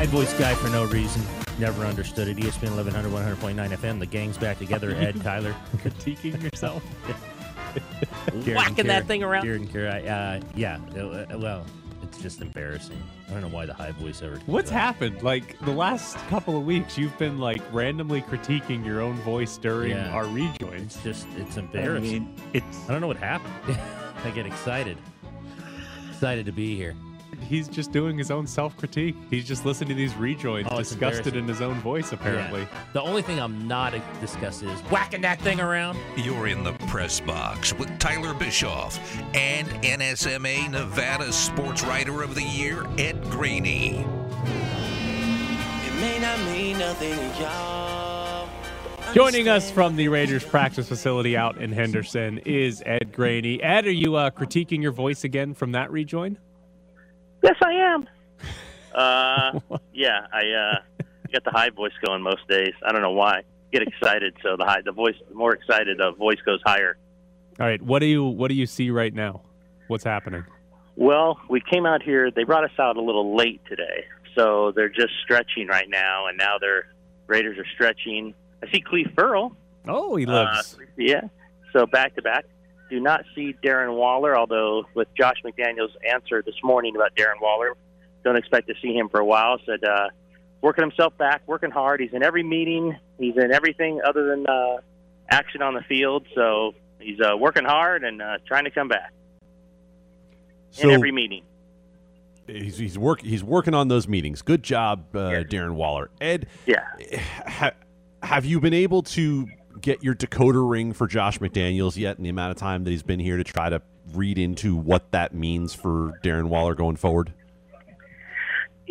high voice guy for no reason. Never understood it. ESPN 1100, 100.9 FM. The gang's back together. Ed, Tyler. Critiquing yourself. Whacking and that thing around. Jared and Kara, uh, yeah. uh, Well, it's just embarrassing. I don't know why the high voice ever. What's that. happened? Like the last couple of weeks, you've been like randomly critiquing your own voice during Yeah. our rejoins. It's just, it's I embarrassing. mean, it's I don't know what happened. I get excited. Excited to be here. He's just doing his own self critique. He's just listening to these rejoins, Oh, disgusted in his own voice, apparently. Yeah. The only thing I'm not disgusted is whacking that thing around. You're in the press box with Tyler Bischoff and NSMA Nevada Sports Writer of the Year, Ed Graney. It may not mean nothing to y'all. Joining us from the Raiders practice facility out in Henderson is Ed Graney. Ed, are you uh, critiquing your voice again from that rejoin? Yes, I am. Uh, yeah, I uh, get the high voice going most days. I don't know why. Get excited, so the high, the voice, the more excited, the voice goes higher. All right, what do you what do you see right now? What's happening? Well, we came out here. They brought us out a little late today, so they're just stretching right now, and now their Raiders are stretching. I see Clelin Ferrell. Oh, he Uh, lives. yeah. So back to back. Do not see Darren Waller, although with Josh McDaniels' answer this morning about Darren Waller, don't expect to see him for a while. Said uh, working himself back, working hard. He's in every meeting. He's in everything other than uh, action on the field. So he's uh, working hard and uh, trying to come back so in every meeting. he's he's work he's working on those meetings. Good job, uh, Yeah. Darren Waller. Ed, Yeah. ha, have you been able to get your decoder ring for Josh McDaniels yet in the amount of time that he's been here to try to read into what that means for Darren Waller going forward?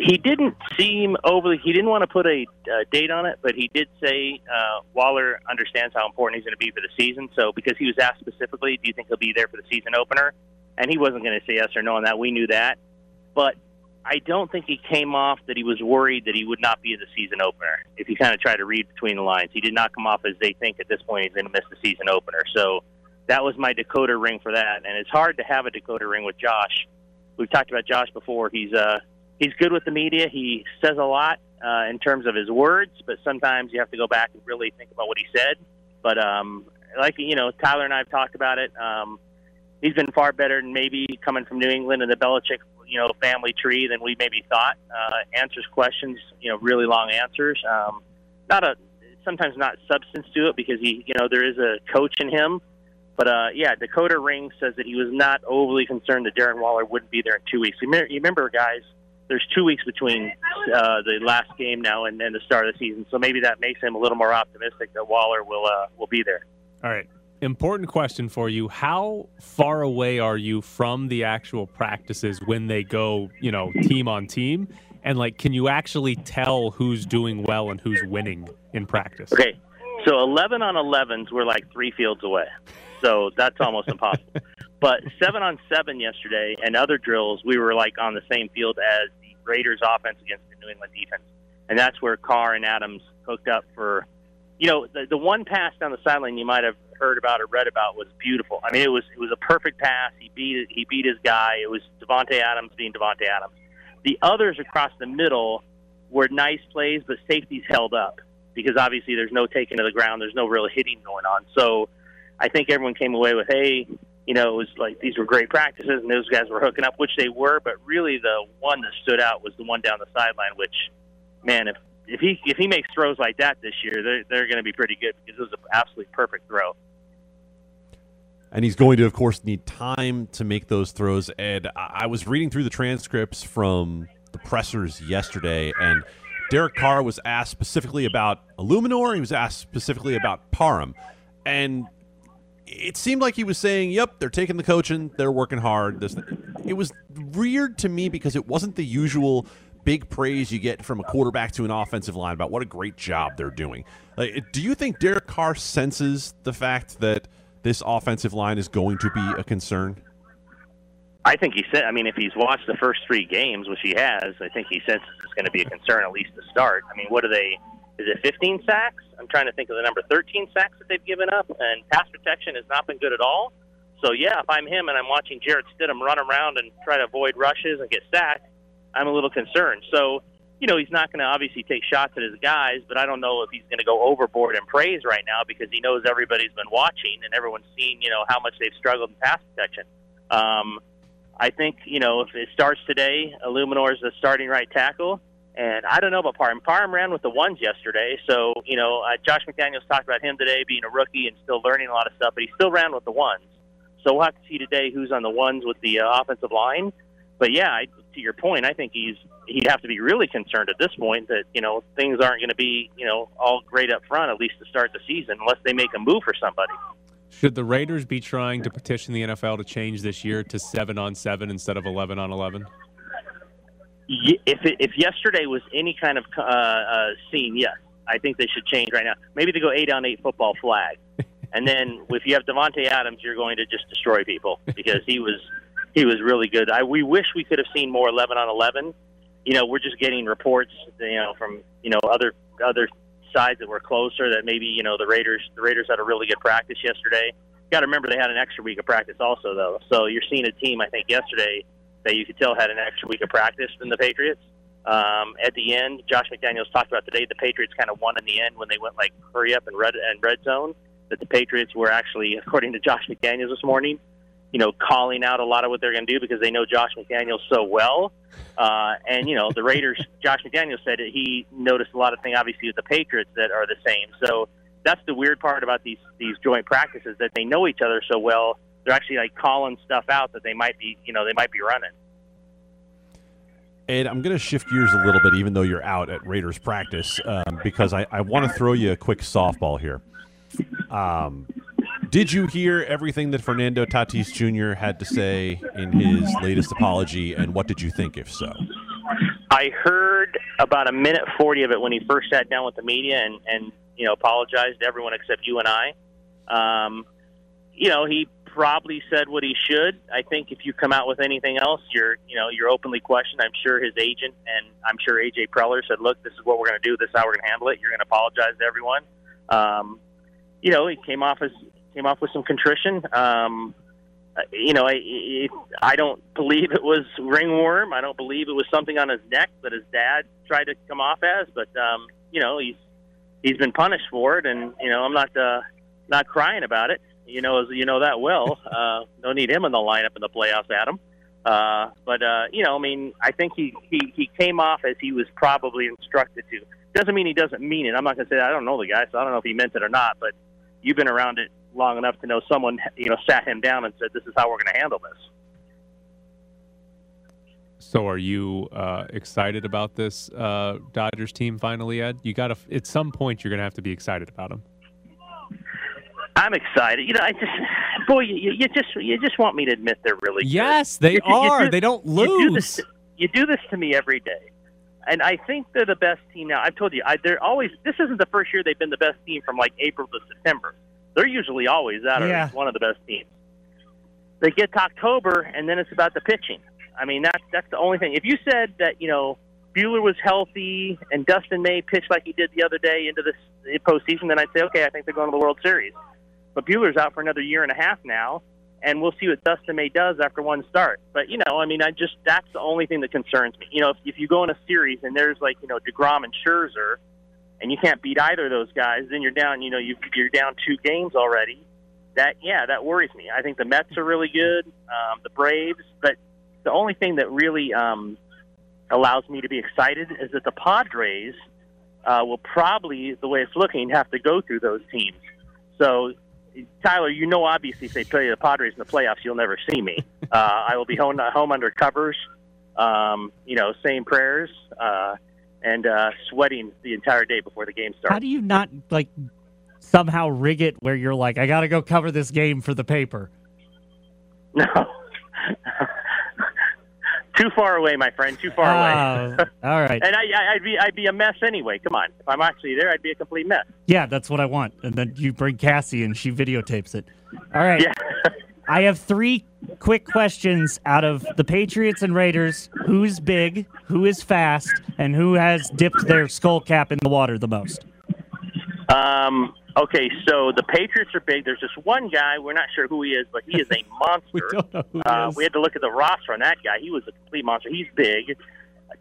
he didn't seem overly. He didn't want to put a uh, date on it, but he did say uh, Waller understands how important he's going to be for the season. So, because he was asked specifically, do you think he'll be there for the season opener? And he wasn't going to say yes or no on that. We knew that, but I don't think he came off that he was worried that he would not be the season opener. If you kind of try to read between the lines, he did not come off as they think at this point he's going to miss the season opener. So that was my decoder ring for that. And it's hard to have a decoder ring with Josh. We've talked about Josh before. He's uh he's good with the media. He says a lot uh, in terms of his words, but sometimes you have to go back and really think about what he said. But um, like you know, Tyler and I have talked about it. Um, he's been far better than maybe coming from New England and the Belichick you know family tree than we maybe thought. Uh, answers questions, you know, really long answers. Um, not a sometimes not substance to it because he you know there is a coach in him. But uh, yeah, Dakota Ring says that he was not overly concerned that Darren Waller wouldn't be there in two weeks. You remember, guys, there's two weeks between uh, the last game now and, and the start of the season, so maybe that makes him a little more optimistic that Waller will uh, will be there. All right. Important question for you. How far away are you from the actual practices when they go, you know, team on team? And like can you actually tell who's doing well and who's winning in practice? Okay, so 11 on 11s were like three fields away, so that's almost impossible. But seven on seven yesterday and other drills, we were like on the same field as the Raiders' offense against the New England defense, and that's where Carr and Adams hooked up for. You know, the the one pass down the sideline you might have heard about or read about was beautiful. I mean, it was it was a perfect pass. He beat he beat his guy. It was Davante Adams being Davante Adams. The others across the middle were nice plays, but safeties held up because obviously there's no taking to the ground. There's no real hitting going on. So I think everyone came away with, hey, you know, it was like these were great practices and those guys were hooking up, which they were. But really, the one that stood out was the one down the sideline. Which, man, if if he if he makes throws like that this year, they're they're going to be pretty good because it was an absolutely perfect throw. And he's going to, of course, need time to make those throws. Ed, I I was reading through the transcripts from the pressers yesterday, and Derek Carr was asked specifically about Eluemunor. He was asked specifically about Parham. And it seemed like he was saying, "Yep, they're taking the coaching, they're working hard." This, it was weird to me because it wasn't the usual big praise you get from a quarterback to an offensive line about what a great job they're doing. Like, do you think Derek Carr senses the fact that this offensive line is going to be a concern? I think he said. I mean, if he's watched the first three games, which he has, I think he senses it's going to be a concern at least to start. I mean, what are they? Is it 15 sacks? I'm trying to think of the number 13 sacks that they've given up, and pass protection has not been good at all. So yeah, if I'm him and I'm watching Jarrett Stidham run around and try to avoid rushes and get sacked, I'm a little concerned. So you know, he's not going to obviously take shots at his guys, but I don't know if he's going to go overboard in praise right now because he knows everybody's been watching and everyone's seen, you know, how much they've struggled in pass protection. Um, I think, you know, if it starts today, Eluemunor is the starting right tackle. And I don't know about Parham. Parham ran with the ones yesterday. So, you know, uh, Josh McDaniels talked about him today being a rookie and still learning a lot of stuff, but he still ran with the ones. So we'll have to see today who's on the ones with the uh, offensive line. But yeah, I, to your point, I think he's he'd have to be really concerned at this point that you know things aren't going to be you know all great up front at least to start the season unless they make a move for somebody. Should the Raiders be trying to petition the NFL to change this year to seven on seven instead of eleven on eleven? If it, if yesterday was any kind of uh, uh, scene, yes, I think they should change right now. Maybe they go eight on eight football flag, and then if you have Davante Adams, you're going to just destroy people because he was he was really good. I we wish we could have seen more eleven on eleven. You know, we're just getting reports, you know, from you know other other sides that were closer that maybe you know the Raiders the Raiders had a really good practice yesterday. Got to remember they had an extra week of practice also though, so you're seeing a team I think yesterday that you could tell had an extra week of practice than the Patriots. Um, at the end, Josh McDaniels talked about today the Patriots kind of won in the end when they went like hurry up and red and red zone. That the Patriots were actually, according to Josh McDaniels this morning, you know, calling out a lot of what they're going to do because they know Josh McDaniels so well. Uh, and you know, the Raiders, Josh McDaniels said that he noticed a lot of things, obviously, with the Patriots that are the same. So that's the weird part about these these joint practices that they know each other so well. They're actually like calling stuff out that they might be, you know, they might be running. Ed, I'm going to shift gears a little bit, even though you're out at Raiders practice, um, because I, I want to throw you a quick softball here. Um, did you hear everything that Fernando Tatis Jr. had to say in his latest apology, and what did you think, if so? I heard about a minute forty of it when he first sat down with the media and and you know apologized to everyone except you and I. Um, you know, he probably said what he should. I think if you come out with anything else, you're you know you're openly questioned. I'm sure his agent and I'm sure AJ Preller said, "Look, this is what we're going to do. This is how we're going to handle it. You're going to apologize to everyone." Um, you know, he came off as came off with some contrition. Um, uh, you know, I I don't believe it was ringworm. I don't believe it was something on his neck that his dad tried to come off as. But um, you know, he's he's been punished for it, and you know, I'm not uh, not crying about it. You know, as you know that well. Uh, don't need him in the lineup in the playoffs, Adam. Uh, but uh, you know, I mean, I think he, he he came off as he was probably instructed to. Doesn't mean he doesn't mean it. I'm not going to say that. I don't know the guy, so I don't know if he meant it or not. But you've been around it long enough to know someone you know sat him down and said, "This is how we're going to handle this." So, are you uh, excited about this uh, Dodgers team finally, Ed? You got to at some point you're going to have to be excited about them. I'm excited. You know, I just, boy, you, you just, you just want me to admit they're really good. Yes, they You- you are. do- they don't You do, this, lose. you do this to me every day, and I think they're the best team now. I've told you, I, they're always. This isn't the first year they've been the best team from like April to September. They're usually always that Yeah. are one of the best teams. They get to October, and then it's about the pitching. I mean, that's that's the only thing. If you said that, you know, Buehler was healthy and Dustin May pitched like he did the other day into this postseason, then I'd say, okay, I think they're going to the World Series. But Buehler's out for another year and a half now, and we'll see what Dustin May does after one start. But you know, I mean, I just that's the only thing that concerns me. You know, if, if you go in a series and there's like you know Degrom and Scherzer, and you can't beat either of those guys, then you're down. You know, you, you're down two games already. That yeah, that worries me. I think the Mets are really good, um, the Braves, but the only thing that really um, allows me to be excited is that the Padres uh, will probably, the way it's looking, have to go through those teams. So, Tyler, you know, obviously, if they play the Padres in the playoffs, you'll never see me. Uh, I will be home, home under covers, um, you know, saying prayers uh, and uh, sweating the entire day before the game starts. How do you not like somehow rig it where you're like, I got to go cover this game for the paper? No. Too far away, my friend. Too far away. Oh, all right. And I, I, I'd be, I'd be a mess anyway. Come on, if I'm actually there, I'd be a complete mess. Yeah, that's what I want. And then you bring Cassie and she videotapes it. All right. Yeah. I have three quick questions out of the Patriots and Raiders. Who's big, who is fast, and who has dipped their skull cap in the water the most? Um, okay, so the Patriots are big. There's just one guy. We're not sure who he is, but he is a monster. We don't know who Uh, we had to look at the roster on that guy. He was a complete monster. He's big.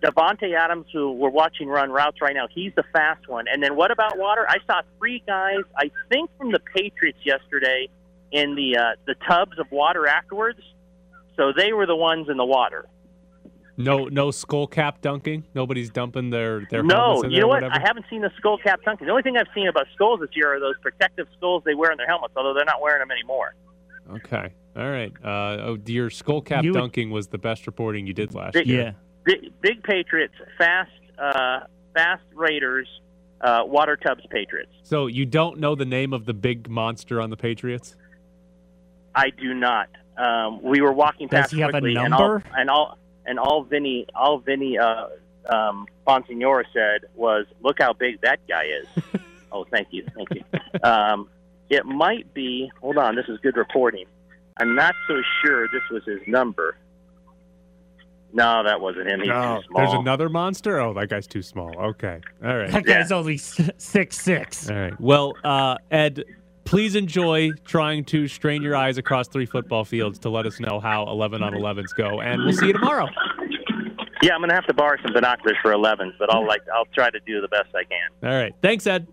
Davante Adams, who we're watching run routes right now, he's the fast one. And then what about water? I saw three guys, I think from the Patriots yesterday, in the uh, the tubs of water afterwards. So they were the ones in the water. No, no skull cap dunking. Nobody's dumping their their no, helmets in you there know what? whatever? I haven't seen the skull cap dunking. The only thing I've seen about skulls this year are those protective skulls they wear in their helmets, although they're not wearing them anymore. Okay, all right. Uh, oh, your skull cap You would- dunking was the best reporting you did last Big- year. Yeah. Big, big Patriots, fast, uh, fast Raiders, uh, water tubs Patriots. So you don't know the name of the big monster on the Patriots? I do not. Um, we were walking Does past he have a quickly, number? and all and all and all Vinny all Vinny uh, um, Bonsignore said was, "Look how big that guy is." oh, thank you, thank you. Um, it might be. Hold on, this is good reporting. I'm not so sure this was his number. No, that wasn't him. He's No, too small. there's another monster. Oh, that guy's too small. Okay, all right. That guy's only six six. All right. Well, uh, Ed, please enjoy trying to strain your eyes across three football fields to let us know how 11 on 11s go, and we'll see you tomorrow. Yeah, I'm gonna have to borrow some binoculars for 11s, but I'll like I'll try to do the best I can. All right. Thanks, Ed.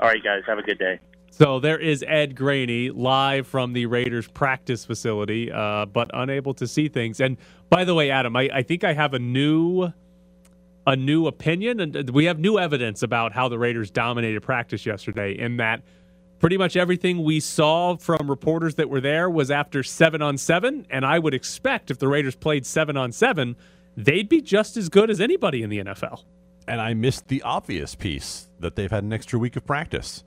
All right, guys, have a good day. So there is Ed Graney live from the Raiders practice facility, uh, but unable to see things. And by the way, Adam, I, I think I have a new a new opinion, and we have new evidence about how the Raiders dominated practice yesterday. In that, pretty much everything we saw from reporters that were there was after seven on seven, and I would expect if the Raiders played seven on seven, they'd be just as good as anybody in the NFL. And I missed the obvious piece that they've had an extra week of practice.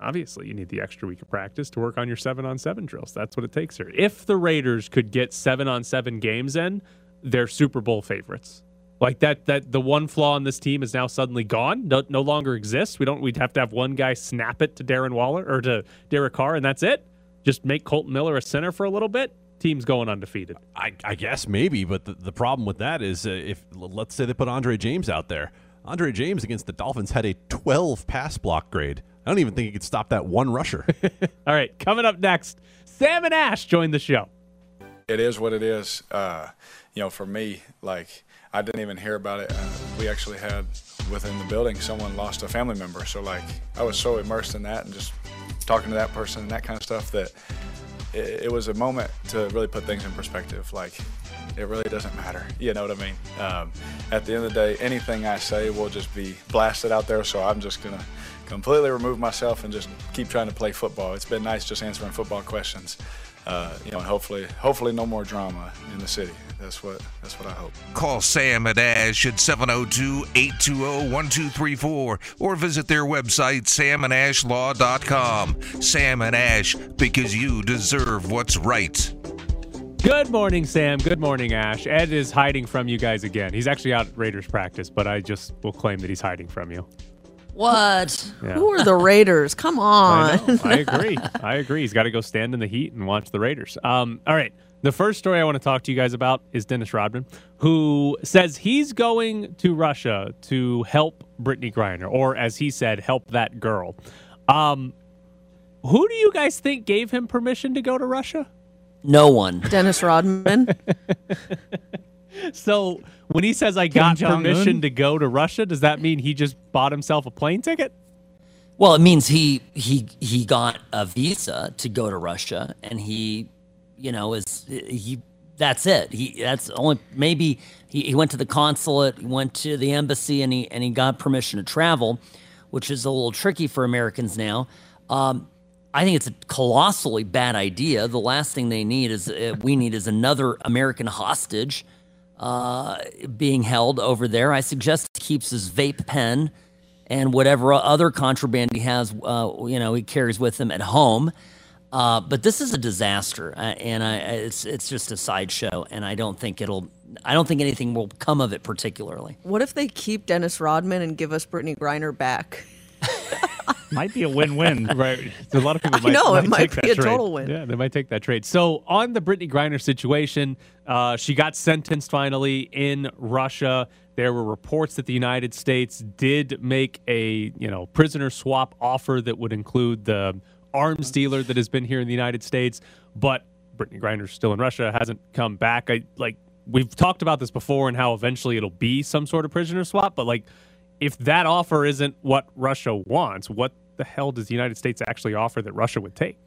obviously you need the extra week of practice to work on your seven on seven drills. That's what it takes here. If the Raiders could get seven on seven games in, they're Super Bowl favorites. Like that that the one flaw in this team is now suddenly gone, no, no longer exists. We don't we'd have to have one guy snap it to Darren Waller or to Derek Carr and that's it. Just make Kolton Miller a center for a little bit. Team's going undefeated. I, I guess maybe, but the, the problem with that is uh, if let's say they put Andre James out there, Andre James against the Dolphins had a 12 pass block grade. I don't even think he could stop that one rusher. All right, coming up next, Sam and Ash join the show. it is what it is. Uh, you know, for me, like I didn't even hear about it. Uh, we actually had within the building someone lost a family member, so like I was so immersed in that and just talking to that person and that kind of stuff that it, it was a moment to really put things in perspective. Like it really doesn't matter. You know what I mean? Um, at the end of the day, anything I say will just be blasted out there. So I'm just gonna completely remove myself and just keep trying to play football. It's been nice just answering football questions. Uh, you know, and hopefully, hopefully, no more drama in the city. That's what that's what I hope. Call Sam and Ash at 702 820 1234 or visit their website, samandashlaw.com. Sam and Ash, because you deserve what's right. Good morning, Sam. Good morning, Ash. Ed is hiding from you guys again. He's actually out at Raiders practice, but I just will claim that he's hiding from you. What? Yeah. Who are the Raiders? Come on. know. I agree. I agree. He's got to go stand in the heat and watch the Raiders. Um, all right. The first story I want to talk to you guys about is Dennis Rodman, who says he's going to Russia to help Brittney Griner, or as he said, help that girl. Um, who do you guys think gave him permission to go to Russia? no one. Dennis Rodman. So when he says I got permission to go to Russia, does that mean he just bought himself a plane ticket? Well, it means he he he got a visa to go to Russia, and he, you know, is he. That's it. He that's only maybe he, he went to the consulate, he went to the embassy, and he and he got permission to travel, which is a little tricky for Americans now. Um, I think it's a colossally bad idea. The last thing they need is uh, we need is another American hostage uh, being held over there. I suggest he keeps his vape pen and whatever other contraband he has, uh, you know, he carries with him at home. Uh, but this is a disaster, uh, and I, it's it's just a sideshow, and I don't think it'll. I don't think anything will come of it particularly. what if they keep Dennis Rodman and give us Brittney Griner back? Might be a win-win. Right. A lot of people I might, know, it might take that be a trade. total win. Yeah, they might take that trade. So on the Brittney Griner situation, uh, she got sentenced finally in Russia. There were reports that the United States did make a you know prisoner swap offer that would include the arms dealer that has been here in the United States, but Brittney Griner's still in Russia, hasn't come back. I like we've talked about this before and how eventually it'll be some sort of prisoner swap, but like if that offer isn't what Russia wants, what the hell does the United States actually offer that Russia would take?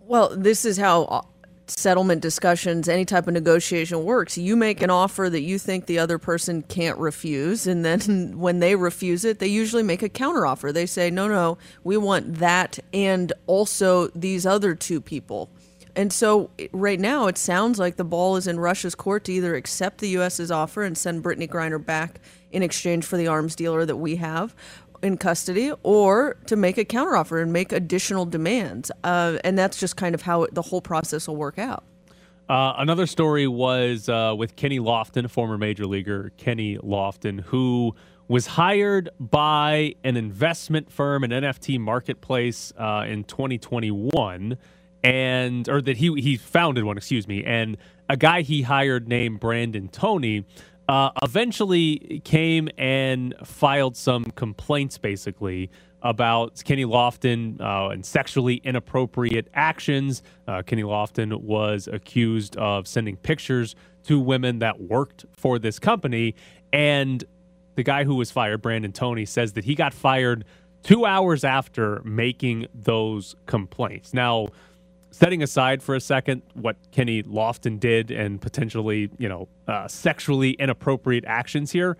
Well, this is how uh, settlement discussions, any type of negotiation works. You make an offer that you think the other person can't refuse, and then when they refuse it, they usually make a counteroffer. They say, "No, no, we want that and also these other two people." And so right now it sounds like the ball is in Russia's court to either accept the US's offer and send Brittney Griner back in exchange for the arms dealer that we have in custody or to make a counteroffer and make additional demands. Uh, and that's just kind of how the whole process will work out. Uh, another story was uh, with Kenny Lofton, a former major leaguer, Kenny Lofton, who was hired by an investment firm, an NFT marketplace uh, in 2021 and or that he he founded one, excuse me, and a guy he hired named Brandon Tony uh, eventually came and filed some complaints, basically about Kenny Lofton uh, and sexually inappropriate actions. Uh, Kenny Lofton was accused of sending pictures to women that worked for this company, and the guy who was fired, Brandon Tony, says that he got fired two hours after making those complaints. Now setting aside for a second what Kenny Lofton did and potentially, you know, uh, sexually inappropriate actions here,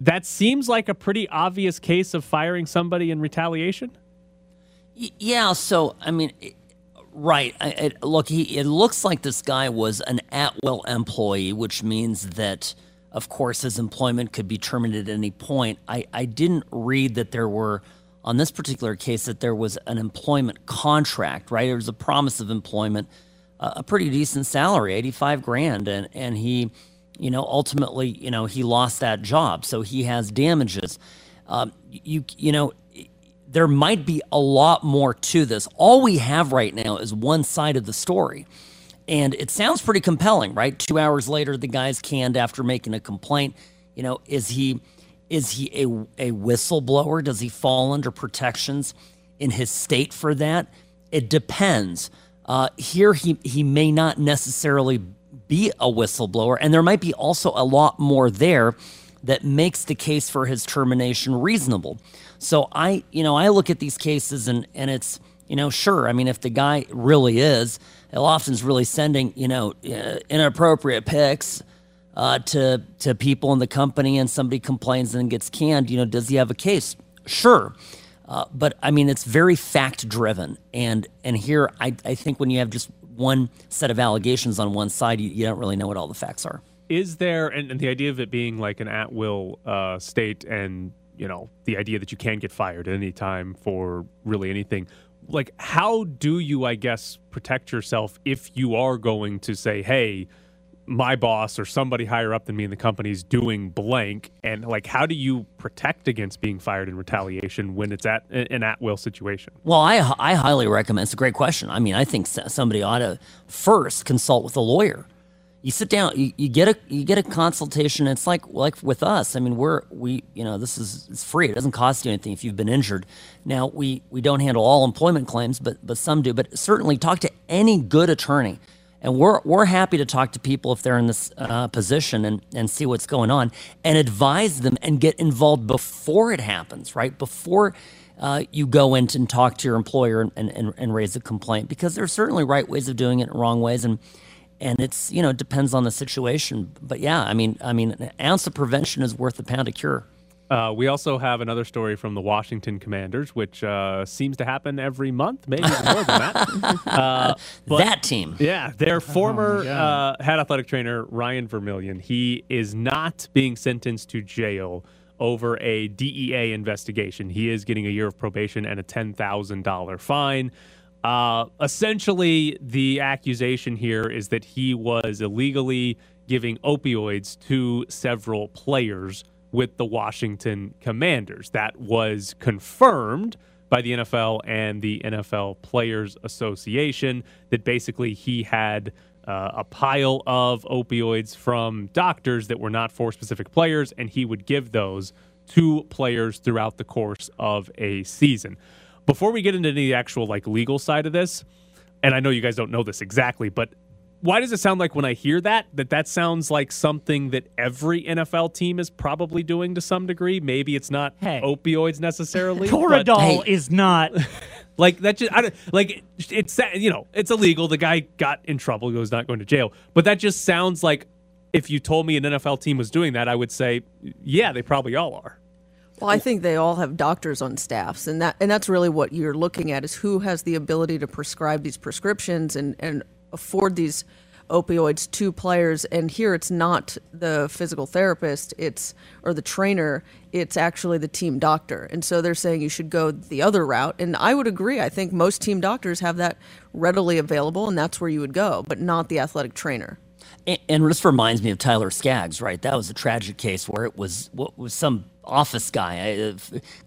that seems like a pretty obvious case of firing somebody in retaliation. Yeah. So, I mean, right. It, look, he, it looks like this guy was an at will employee, which means that, of course, his employment could be terminated at any point. I, I didn't read that there were on this particular case that there was an employment contract, right? There was a promise of employment, uh, a pretty decent salary, 85 grand. And, and he, you know, ultimately, you know, he lost that job. So he has damages. Um, you, you know, there might be a lot more to this. All we have right now is one side of the story. And it sounds pretty compelling, right? Two hours later, the guy's canned after making a complaint. You know, is he is he a, a whistleblower? Does he fall under protections in his state for that? It depends. Uh, here, he, he may not necessarily be a whistleblower, and there might be also a lot more there that makes the case for his termination reasonable. So I, you know, I look at these cases and and it's, you know, sure. I mean, if the guy really is, Lofton's really sending, you know, uh, inappropriate pics uh, to to people in the company and somebody complains and gets canned, you know, does he have a case? Sure. Uh, but I mean, it's very fact driven, and and here I, I think when you have just one set of allegations on one side, you, you don't really know what all the facts are. Is there and, and the idea of it being like an at will uh, state, and you know the idea that you can get fired at any time for really anything. Like, how do you, I guess, protect yourself if you are going to say, hey? My boss or somebody higher up than me in the company is doing blank. And like how do you protect against being fired in retaliation when it's at an at will situation? Well i i highly recommend it's a great question. I mean i think somebody ought to first consult with a lawyer. You sit down you, you get a you get a consultation. It's like like with us. I mean we're we you know this is it's free. It doesn't cost you anything if you've been injured. Now we we don't handle all employment claims but but some do. But certainly talk to any good attorney and we're, we're happy to talk to people if they're in this uh, position and, and see what's going on and advise them and get involved before it happens, right? Before uh, you go in and talk to your employer and, and, and raise a complaint because there's certainly right ways of doing it and wrong ways. And, and it's, you know, it depends on the situation. But yeah, I mean, I mean, an ounce of prevention is worth a pound of cure. Uh, we also have another story from the Washington Commanders, which uh, seems to happen every month, maybe more than that. Uh, that team. Yeah, their former oh head athletic trainer, Ryan Vermillion, he is not being sentenced to jail over a DEA investigation. He is getting a year of probation and a $10,000 fine. Uh, essentially, the accusation here is that he was illegally giving opioids to several players with the Washington Commanders. That was confirmed by the NFL and the NFL Players Association that basically he had uh, a pile of opioids from doctors that were not for specific players, and he would give those to players throughout the course of a season. Before we get into the actual like legal side of this, and I know you guys don't know this exactly, but why does it sound like when I hear that that that sounds like something that every NFL team is probably doing to some degree? Maybe it's not Hey. opioids necessarily. but- Toradol Hey. is not. Like that just I don't like it's you know it's illegal. The guy got in trouble. He was not going to jail. But that just sounds like if you told me an NFL team was doing that, I would say, yeah, they probably all are. Well, I think they all have doctors on staffs, and that and that's really what you're looking at is who has the ability to prescribe these prescriptions and and afford these opioids to players. And here, it's not the physical therapist, it's or the trainer, it's actually the team doctor. And so they're saying you should go the other route. And I would agree. I think most team doctors have that readily available, and that's where you would go, but not the athletic trainer. And, and this reminds me of Tyler Skaggs, right? That was a tragic case where it was what was some office guy, a a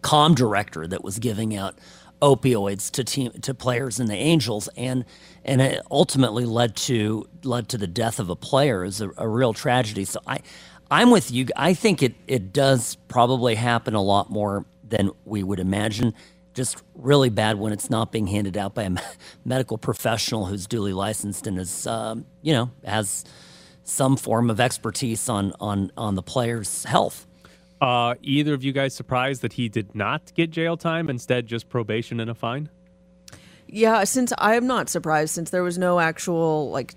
com director, that was giving out opioids to team to players in the Angels, and and it ultimately led to led to the death of a player. Is a, a real tragedy. So I, I'm with you. I think it it does probably happen a lot more than we would imagine. Just really bad when it's not being handed out by a medical professional who's duly licensed and is, um, you know, has some form of expertise on on on the player's health. Uh, either of you guys surprised that he did not get jail time, instead just probation and a fine? Yeah, since I am not surprised, since there was no actual like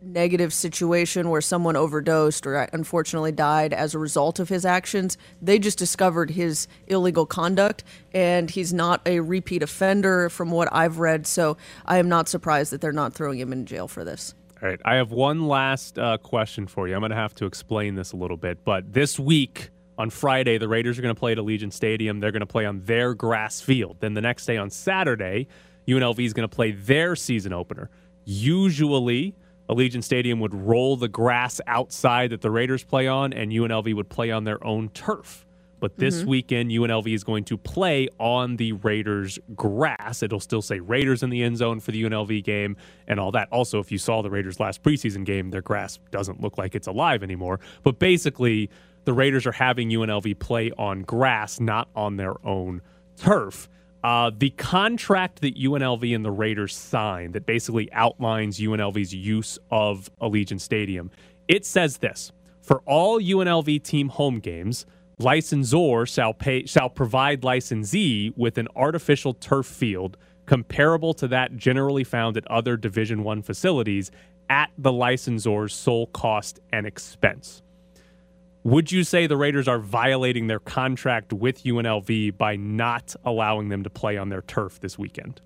negative situation where someone overdosed or unfortunately died as a result of his actions, they just discovered his illegal conduct, and he's not a repeat offender from what I've read. So I am not surprised that they're not throwing him in jail for this. All right. I have one last uh, question for you. I'm going to have to explain this a little bit. But this week, on Friday, the Raiders are going to play at Allegiant Stadium. They're going to play on their grass field. Then the next day, on Saturday, UNLV is going to play their season opener. Usually, Allegiant Stadium would roll the grass outside that the Raiders play on, and UNLV would play on their own turf. But this Mhm. weekend, UNLV is going to play on the Raiders grass. It'll still say Raiders in the end zone for the UNLV game and all that. Also, if you saw the Raiders' last preseason game, their grass doesn't look like it's alive anymore. But basically, the Raiders are having UNLV play on grass, not on their own turf. Uh, the contract that UNLV and the Raiders signed that basically outlines UNLV's use of Allegiant Stadium, it says this for all UNLV team home games, licensor shall pay shall provide licensee with an artificial turf field comparable to that generally found at other Division One facilities at the licensor's sole cost and expense. Would you say the Raiders are violating their contract with UNLV by not allowing them to play on their turf this weekend?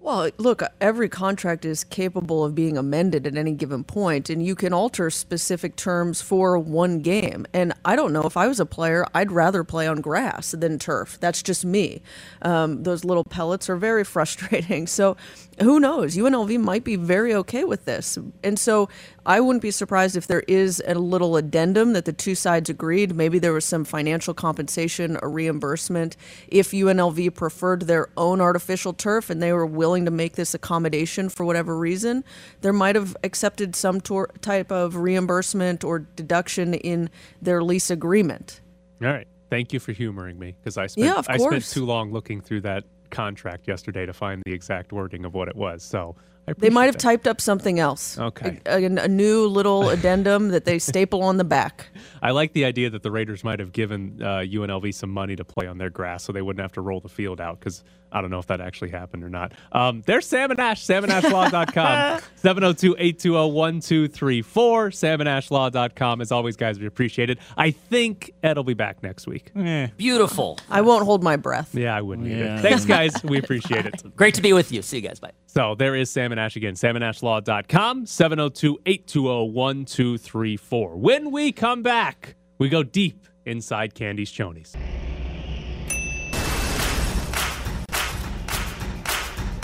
Well, look, every contract is capable of being amended at any given point, and you can alter specific terms for one game. And I don't know if I was a player, I'd rather play on grass than turf. That's just me. Um, those little pellets are very frustrating. So who knows? UNLV might be very okay with this. And so I wouldn't be surprised if there is a little addendum that the two sides agreed. Maybe there was some financial compensation or reimbursement if UNLV preferred their own artificial turf and they were willing to make this accommodation for whatever reason. There might have accepted some tor- type of reimbursement or deduction in their lease agreement. All right. Thank you for humoring me because I spent Yeah, I spent too long looking through that contract yesterday to find the exact wording of what it was. So I They might have appreciate typed up something else. Okay. A, a- a new little addendum that they staple on the back. I like the idea that the Raiders might have given uh, UNLV some money to play on their grass so they wouldn't have to roll the field out because I don't know if that actually happened or not. Um, there's Sam and Ash, samandashlaw.com, 702-820-1234, samandashlaw.com. As always, guys, we appreciate it. I think Ed will be back next week. Beautiful. I won't hold my breath. Yeah, I wouldn't Yeah. either. Thanks, guys. We appreciate it. Great to be with you. See you guys. Bye. So there is Sam and Ash again. SamandAshLaw.com, 702-820-1234. When we come back, we go deep inside Candy's Chonies.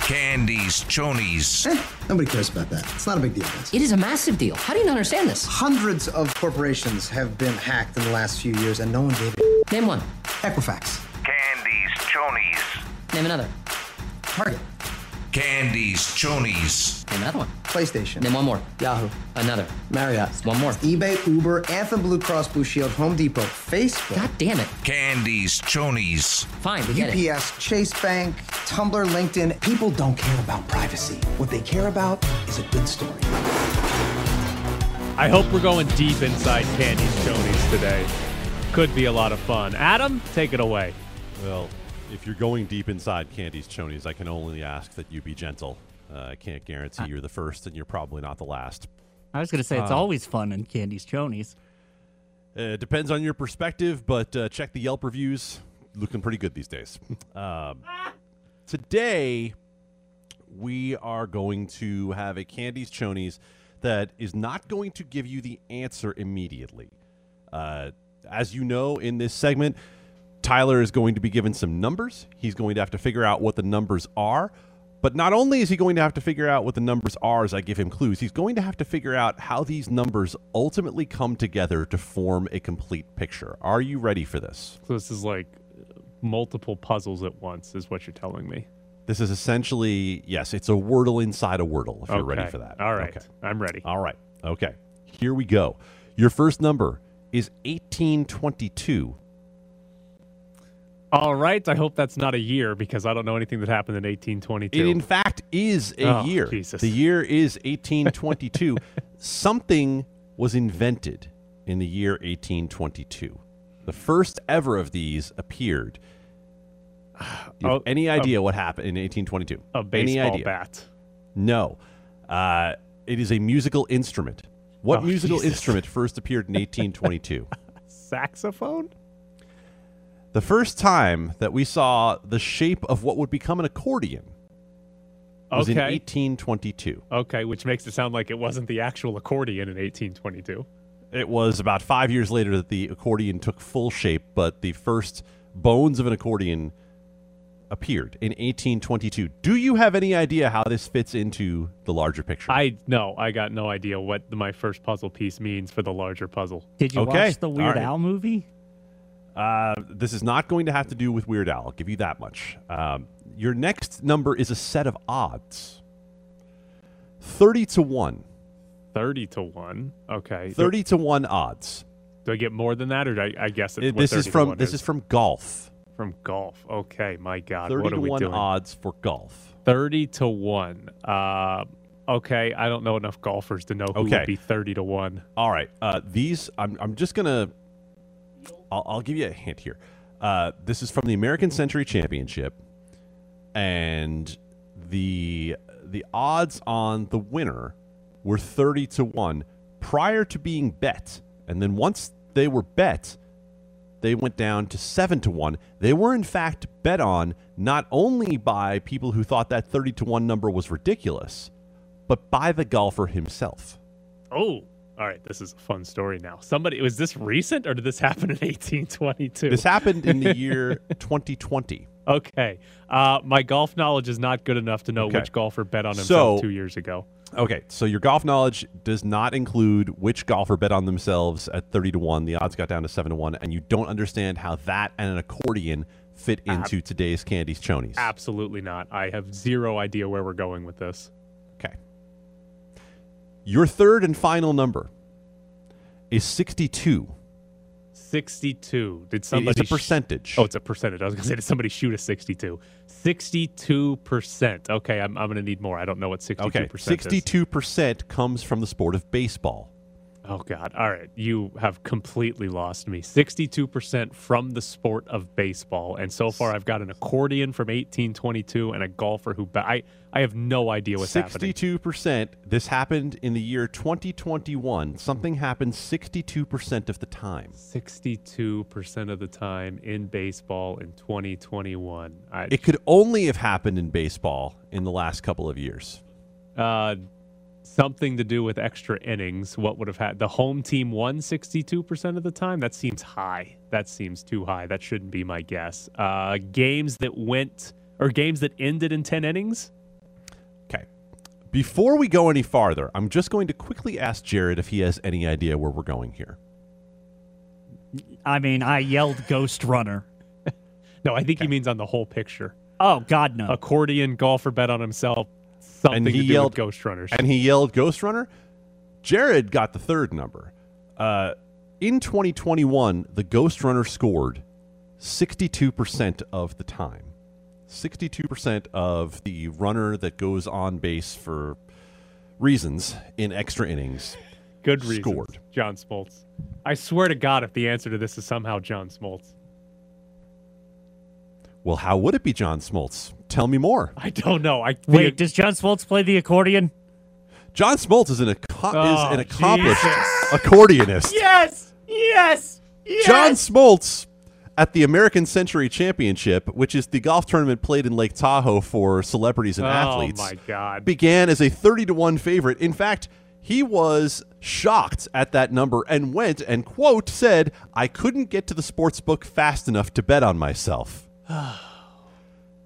Candies, chonies. Eh, nobody cares about that. It's not a big deal, guys. It is a massive deal. How do you not understand this? Hundreds of corporations have been hacked in the last few years, and no one gave it. Name one. Equifax. Candies, chonies. Name another. Target. Candies, chonies. Another one. PlayStation. Then one more. Yahoo. Another. Marriott. One more. eBay, Uber, Anthem Blue Cross Blue Shield, Home Depot, Facebook. God damn it. Candies, chonies. Fine, we get it. UPS, Chase Bank, Tumblr, LinkedIn. People don't care about privacy. What they care about is a good story. I hope we're going deep inside Candy's Chonies today. Could be a lot of fun. Adam, take it away. Well, if you're going deep inside Candy's Chonies, I can only ask that you be gentle. Uh, I can't guarantee you're the first, and you're probably not the last. I was going to say it's Uh, always fun in Candy's Chonies. Uh, It depends on your perspective, but uh, check the Yelp reviews. Looking pretty good these days. Um, today, we are going to have a Candy's Chonies that is not going to give you the answer immediately. Uh, as you know, in this segment, Tyler is going to be given some numbers. He's going to have to figure out what the numbers are. But not only is he going to have to figure out what the numbers are as I give him clues, he's going to have to figure out how these numbers ultimately come together to form a complete picture. Are you ready for this? So this is like uh, multiple puzzles at once, is what you're telling me. This is essentially, yes, it's a wordle inside a wordle if you're ready for that. All right. Okay. I'm ready. All right. Okay. Here we go. Your first number is 1822. All right. I hope that's not a year because I don't know anything that happened in 1822. It in fact is a Oh, year. Jesus. The year is 1822. Something was invented in the year 1822. The first ever of these appeared. Do you have Oh, any a- idea what happened in 1822? a Any baseball idea? bat. No. Uh, it is a musical instrument. What Oh, musical Jesus. instrument first appeared in 1822? Saxophone? The first time that we saw the shape of what would become an accordion was in 1822. Okay, which makes it sound like it wasn't the actual accordion in 1822. It was about five years later that the accordion took full shape, but the first bones of an accordion appeared in 1822. Do you have any idea how this fits into the larger picture? I no, I got no idea what the, my first puzzle piece means for the larger puzzle. Did you Okay, watch the Weird all right. Al movie? Uh, this is not going to have to do with Weird Al. I'll give you that much. Um, your next number is a set of odds 30 to 1. 30 to 1. Okay. 30 to 1 odds. Do I get more than that or do I, I guess it's It- this is from 1 this is from golf. from golf. Okay, my god. 30 what are to we 1 doing? odds for golf. 30 to 1. Uh okay, I don't know enough golfers to know who Okay. would be 30 to 1. All right. Uh, these, I'm, I'm just going to, I'll I'll give you a hint here. Uh, this is from the American Century Championship, and the the odds on the winner were 30 to 1 prior to being bet. And then once they were bet, they went down to 7 to 1. They were, in fact, bet on not only by people who thought that 30 to 1 number was ridiculous, but by the golfer himself. Oh, all right, this is a fun story now. Somebody was this recent or did this happen in 1822? This happened in the year 2020. Okay. Uh, my golf knowledge is not good enough to know Okay. which golfer bet on himself So- two years ago. Okay, so your golf knowledge does not include which golfer bet on themselves at 30 to 1. The odds got down to 7 to 1, and you don't understand how that and an accordion fit into today's Candies Chonies. Absolutely not. I have zero idea where we're going with this. Okay. Your third and final number is 62. 62. Did somebody It's a sh- percentage. oh, it's a percentage. I was going to say, did somebody shoot a 62? 62%. Okay, I'm, I'm going to need more. I don't know what 62% Okay, is. 62% comes from the sport of baseball. Oh, God. All right. You have completely lost me. 62% from the sport of baseball. And so far, I've got an accordion from 1822 and a golfer who. Ba- I, I have no idea what's happening. 62%. This happened in the year 2021. Something happened 62% of the time. 62% of the time in baseball in 2021. I, It could only have happened in baseball in the last couple of years. uh, something to do with extra innings. What would have had the home team won 62% of the time? That seems high. That seems too high. That shouldn't be my guess. Uh, games that went or games that ended in 10 innings? Okay. Before we go any farther, I'm just going to quickly ask Jared if he has any idea where we're going here. I mean, I yelled Ghost Runner. No, I think he means on the whole picture. Oh God, no. Accordion golfer bet on himself Something and he to do with yelled Ghost Runners. And he yelled Ghost Runner. Jared got the third number. Uh, in 2021, the Ghost Runner scored 62% of the time. 62% of the runner that goes on base for reasons in extra innings Good reasons. scored. John Smoltz. I swear to God, if the answer to this is somehow John Smoltz, Well, how would it be John Smoltz? Tell me more. I don't know. I Wait, does John Smoltz play the accordion? John Smoltz is an, acco- Oh, is an accomplished Jesus. accordionist. Yes, yes, yes. John Smoltz at the American Century Championship, which is the golf tournament played in Lake Tahoe for celebrities and Oh, athletes, my God. began as a 30 to 1 favorite. In fact, he was shocked at that number and went and quote said, "I couldn't get to the sports book fast enough to bet on myself."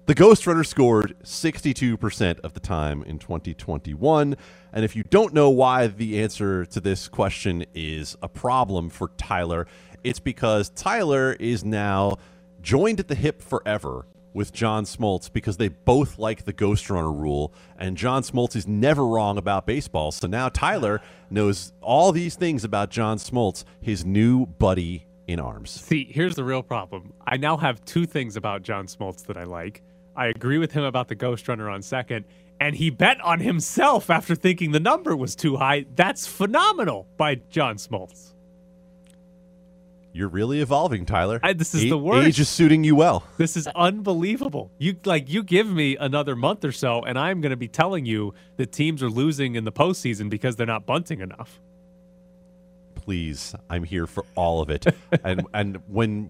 The Ghost Runner scored 62% of the time in 2021. And if you don't know why the answer to this question is a problem for Tyler, it's because Tyler is now joined at the hip forever with John Smoltz because they both like the Ghost Runner rule. And John Smoltz is never wrong about baseball. So now Tyler knows all these things about John Smoltz, his new buddy in arms. See, here's the real problem. I now have two things about John Smoltz that I like. I agree with him about the Ghost Runner on second, and he bet on himself after thinking the number was too high. That's phenomenal by John Smoltz. You're really evolving, Tyler. I- this is A- the worst. Age is suiting you well. This is unbelievable. You like you give me another month or so, and I'm going to be telling you that teams are losing in the postseason because they're not bunting enough. please i'm here for all of it and and when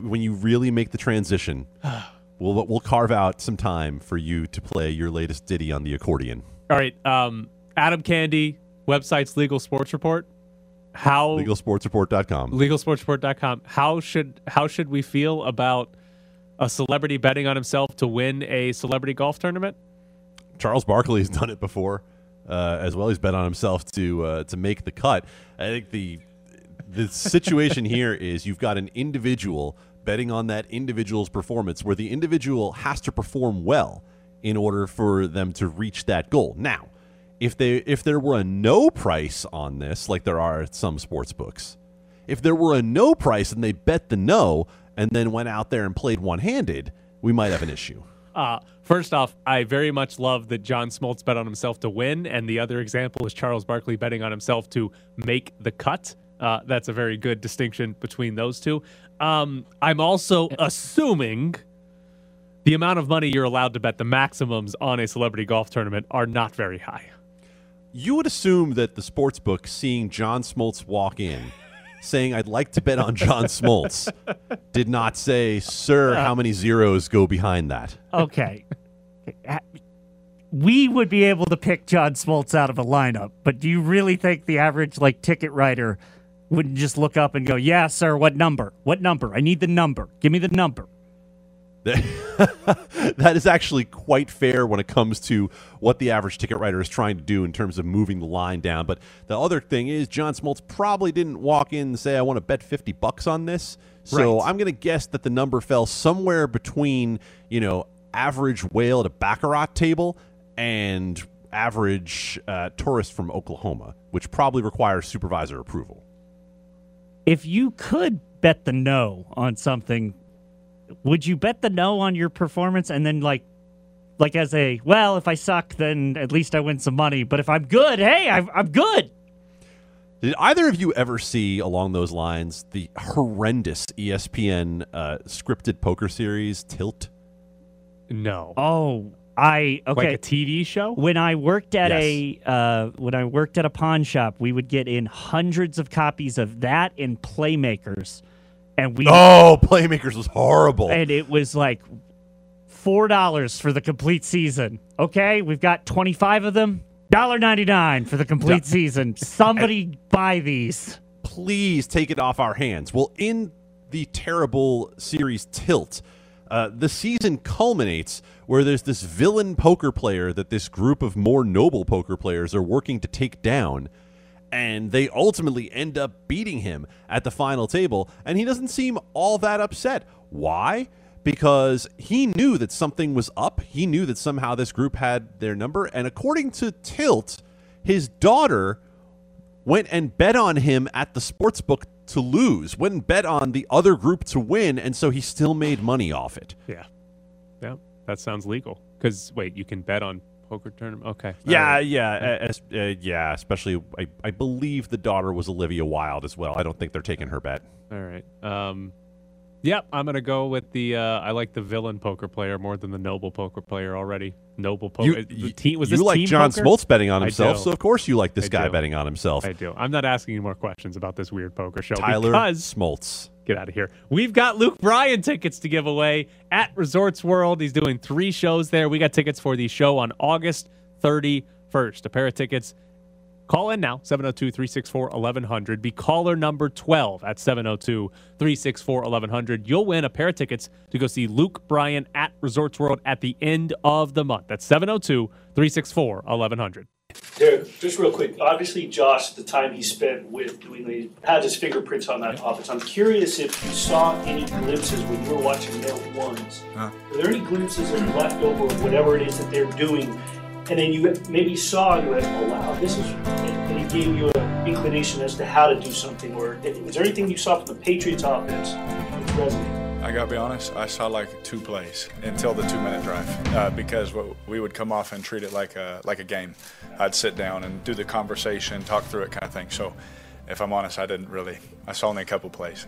when you really make the transition we'll we'll carve out some time for you to play your latest ditty on the accordion All right, um, Adam Candee website's Legal Sports Report. How legalsportsreport.com legalsportsreport.com. How should how should we feel about a celebrity betting on himself to win a celebrity golf tournament? charles barkley has done it before uh, as well he's bet on himself to uh, to make the cut i think the the situation here is you've got an individual betting on that individual's performance where the individual has to perform well in order for them to reach that goal. Now, if they if there were a no price on this like there are at some sports books, if there were a no price and they bet the no and then went out there and played one-handed, we might have an issue. Uh, first off, I very much love that John Smoltz bet on himself to win, and the other example is Charles Barkley betting on himself to make the cut. Uh, that's a very good distinction between those two. Um, I'm also assuming the amount of money you're allowed to bet, the maximums on a celebrity golf tournament, are not very high. You would assume that the sports book seeing John Smoltz walk in saying I'd like to bet on John Smoltz did not say, "Sir, how many zeros go behind that?" Okay. we would be able to pick John Smoltz out of a lineup, but do you really think the average like ticket writer wouldn't just look up and go, "Yeah, sir, what number? What number? I need the number. Give me the number." that is actually quite fair when it comes to what the average ticket writer is trying to do in terms of moving the line down. But the other thing is, John Smoltz probably didn't walk in and say, "I want to bet fifty bucks on this." So Right. I'm going to guess that the number fell somewhere between, you know, average whale at a baccarat table and average uh, tourist from Oklahoma, which probably requires supervisor approval. If you could bet the no on something, would you bet the no on your performance and then like like as a well, if I suck, then at least I win some money. But if I'm good, hey, I'm, I'm good. Did either of you ever see along those lines the horrendous ESPN uh, scripted poker series Tilt? No. Oh, I okay. Like a TV show? When I worked at a uh, when I worked at a pawn shop, we would get in hundreds of copies of that and Playmakers, and we Oh, Playmakers was horrible. and it was like four dollars for the complete season. Okay, we've got twenty five of them. Dollar ninety nine for the complete Yeah. season. Somebody buy these. Please take it off our hands. Well, in the terrible series Tilt, uh, the season culminates where there's this villain poker player that this group of more noble poker players are working to take down. And they ultimately end up beating him at the final table, and he doesn't seem all that upset. Why? because he knew that something was up. He knew that somehow this group had their number. And according to Tilt, his daughter went and bet on him at the sports book to lose, and bet on the other group to win, and so he still made money off it. Yeah. Yeah. That sounds legal. Because, wait, you can bet on poker tournament? Okay. Yeah, right. yeah, uh, uh, yeah. Especially, I, I believe the daughter was Olivia Wilde as well. I don't think they're taking her bet. All right. Um, yep, I'm gonna go with the. Uh, I like the villain poker player more than the noble poker player already. Noble poker. You, the team, was you like John poker? Smoltz betting on himself, so of course you like this I guy do. betting on himself. I do. I'm not asking you more questions about this weird poker show Tyler because Smoltz. get out of here. We've got Luke Bryan tickets to give away at Resorts World. He's doing three shows there. We got tickets for the show on August 31st. A pair of tickets. Call in now, 702 364 1100. Be caller number 12 at 702 364 1100. You'll win a pair of tickets to go see Luke Bryan at Resorts World at the end of the month. That's 702 364 1100. Derek, just real quick. Obviously, Josh, the time he spent with New England had his fingerprints on that offense. I'm curious if you saw any glimpses when you were watching their ones. Huh. Were there any glimpses of leftover of whatever it is that they're doing? And then you maybe saw and you went, oh, wow, this is, and it gave you an inclination as to how to do something. Or was there anything you saw from the Patriots offense which resonated? I gotta be honest, I saw like two plays until the two minute drive uh, because what, we would come off and treat it like a like a game. I'd sit down and do the conversation, talk through it, kind of thing. So, if I'm honest, I didn't really. I saw only a couple plays.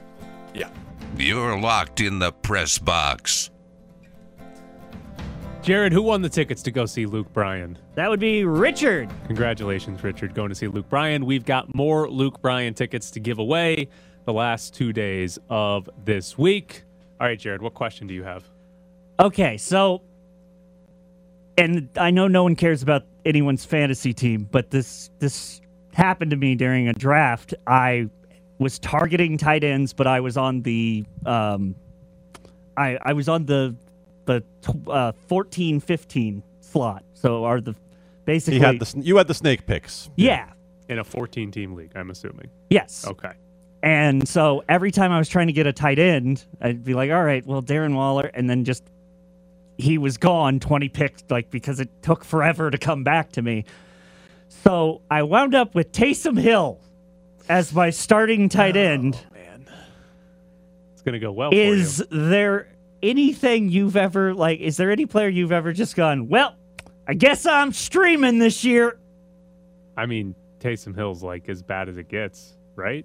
Yeah. You're locked in the press box. Jared, who won the tickets to go see Luke Bryan? That would be Richard. Congratulations, Richard, going to see Luke Bryan. We've got more Luke Bryan tickets to give away the last two days of this week. All right, Jared, what question do you have? Okay, so, and I know no one cares about anyone's fantasy team, but this this happened to me during a draft. I was targeting tight ends, but I was on the um, I I was on the the tw- uh, 14 15 slot. So are the basically He had the you had the snake picks. yeah In a 14 team league, I'm assuming. yes Okay. And so every time I was trying to get a tight end, I'd be like, all right, well, Darren Waller. And then just, he was gone 20 picks, like, because it took forever to come back to me. So I wound up with Taysom Hill as my starting tight end. Man, it's going to go well is for you. there anything you've ever, like, is there any player you've ever just gone, well, I guess I'm streaming this year? I mean, Taysom Hill's like as bad as it gets, right?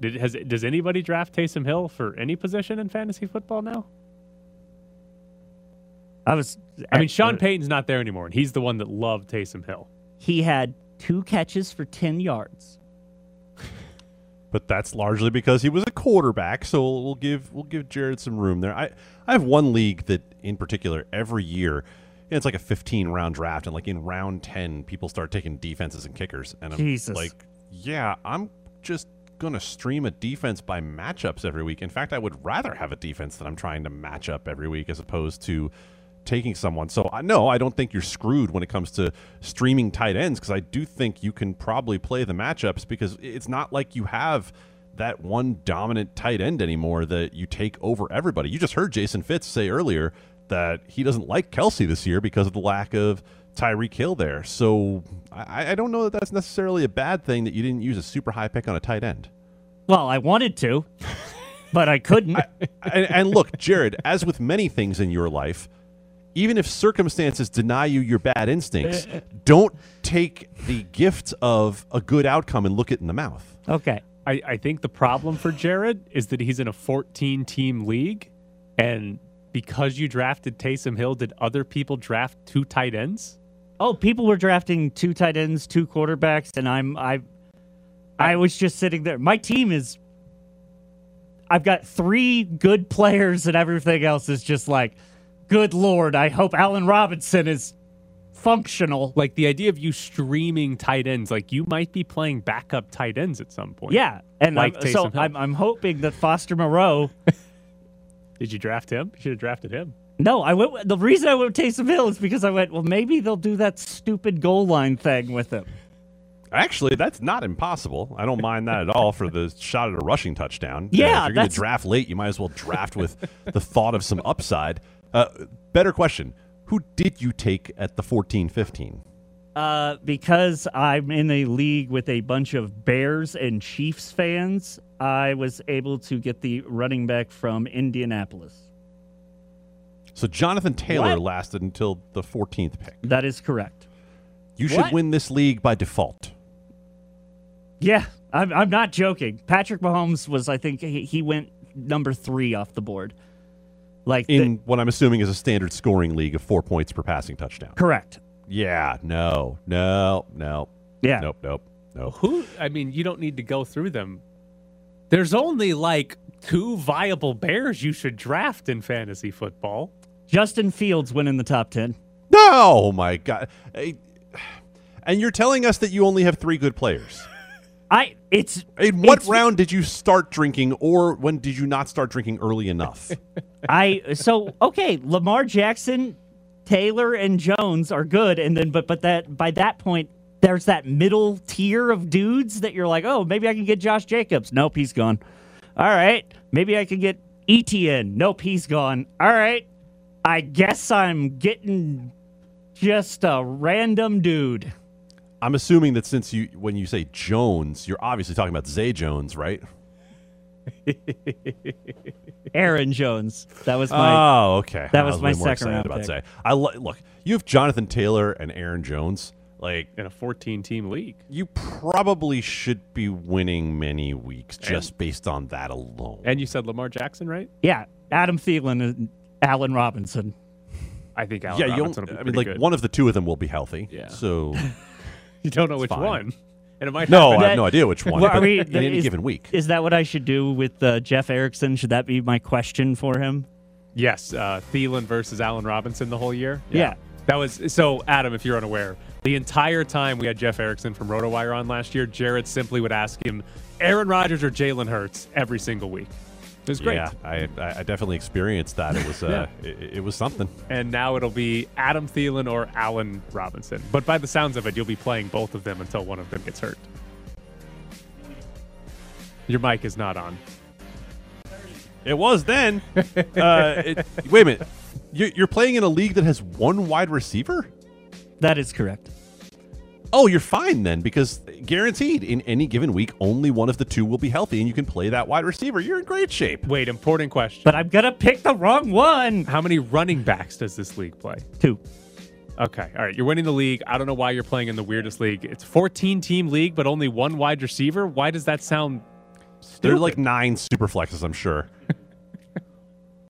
Did, has does anybody draft Taysom Hill for any position in fantasy football now? I was. I mean, Sean Payton's not there anymore, and he's the one that loved Taysom Hill. He had two catches for 10 yards. But that's largely because he was a quarterback. So we'll, give we'll give Jared some room there. I I have one league that in particular every year. It's like a 15 round draft, and like in round 10, people start taking defenses and kickers, and I'm Jesus. like, yeah, I'm just gonna stream a defense by matchups every week. In fact, I would rather have a defense that I'm trying to match up every week as opposed to taking someone. So I no, I don't think you're screwed when it comes to streaming tight ends because I do think you can probably play the matchups because it's not like you have that one dominant tight end anymore that you take over everybody. You just heard Jason Fitz say earlier that he doesn't like Kelce this year because of the lack of Tyreek Hill there. So I, I don't know that that's necessarily a bad thing that you didn't use a super high pick on a tight end. Well, I wanted to, but I couldn't. and, and look, Jared, as with many things in your life, even if circumstances deny you your bad instincts, don't take the gift of a good outcome and look it in the mouth. Okay. I, I think the problem for Jared is that he's in a 14 team league, and because you drafted Taysom Hill, did other people draft two tight ends? Oh, people were drafting two tight ends, two quarterbacks, and I'm I I was just sitting there. My team is I've got three good players and everything else is just like, good lord, I hope Allen Robinson is functional. Like the idea of you streaming tight ends, like you might be playing backup tight ends at some point. Yeah. And like I'm, so I'm, I'm hoping that Foster Moreau. Did you draft him? You should have drafted him. No, I went. with- The reason I went with Taysom Hill is because I went. Well, maybe they'll do that stupid goal line thing with him. Actually, that's not impossible. I don't mind that at all for the shot at a rushing touchdown. Yeah, if you're going to draft late, you might as well draft with the thought of some upside. Uh, better question: Who did you take at the 14-15? Uh, because I'm in a league with a bunch of Bears and Chiefs fans, I was able to get the running back from Indianapolis. So Jonathan Taylor What? lasted until the 14th pick. That is correct. You should What? win this league by default. Yeah, I'm, I'm not joking. Patrick Mahomes was, I think, he, he went number three off the board. Like, the- In what I'm assuming is a standard scoring league of four points per passing touchdown. correct. Yeah, no, no, no. Yeah. Nope, nope, nope. Who? I mean, you don't need to go through them. There's only like two viable Bears you should draft in fantasy football. Justin Fields went in the top 10. No, oh my God. Hey, And you're telling us that you only have three good players. I it's In what it's- round did you start drinking, or when did you not start drinking early enough? I so okay, Lamar Jackson, Taylor and Jones are good and then but but that by that point there's that middle tier of dudes that you're like, "Oh, maybe I can get Josh Jacobs." Nope, he's gone. All right, maybe I can get ETN. Nope, he's gone. All right. I guess I'm getting just a random dude. I'm assuming that since you, when you say Jones, you're obviously talking about Zay Jones, right? Aaron Jones. That was my oh, okay. That I was my way more second round about pick. Zay. I lo- look. You have Jonathan Taylor and Aaron Jones. Like in a 14 team league. You probably should be winning many weeks just based on that alone. And you said Lamar Jackson, right? Yeah, Adam Thielen and Allen Robinson. I think Allen yeah, you Robinson don't, will be I mean, like good. one of the two of them will be healthy. Yeah. So You don't know It's which fine. one. And it might No, happen- I have no idea which one. Well, but are we- in any is- given week. Is that what I should do with uh, Jeff Erickson? Should that be my question for him? Yes, uh, Thielen versus Allen Robinson the whole year. Yeah. That was so, Adam, if you're unaware, the entire time we had Jeff Erickson from RotoWire on last year, Jared simply would ask him Aaron Rodgers or Jalen Hurts every single week. It was great. Yeah, I, I I definitely experienced that. It was uh, it, it was something. And now it'll be Adam Thielen or Allen Robinson. But by the sounds of it, you'll be playing both of them until one of them gets hurt. Your mic is not on. It was then. uh, it, wait a minute. You're, you're playing in a league that has one wide receiver. That is correct. Oh, you're fine then, because guaranteed in any given week, only one of the two will be healthy, and you can play that wide receiver. You're in great shape. Wait, important question. But I'm gonna pick the wrong one. How many running backs does this league play? Two. Okay, all right. You're winning the league. I don't know why you're playing in the weirdest league. It's 14 team league, but only one wide receiver. Why does that sound There are like nine super flexes, I'm sure.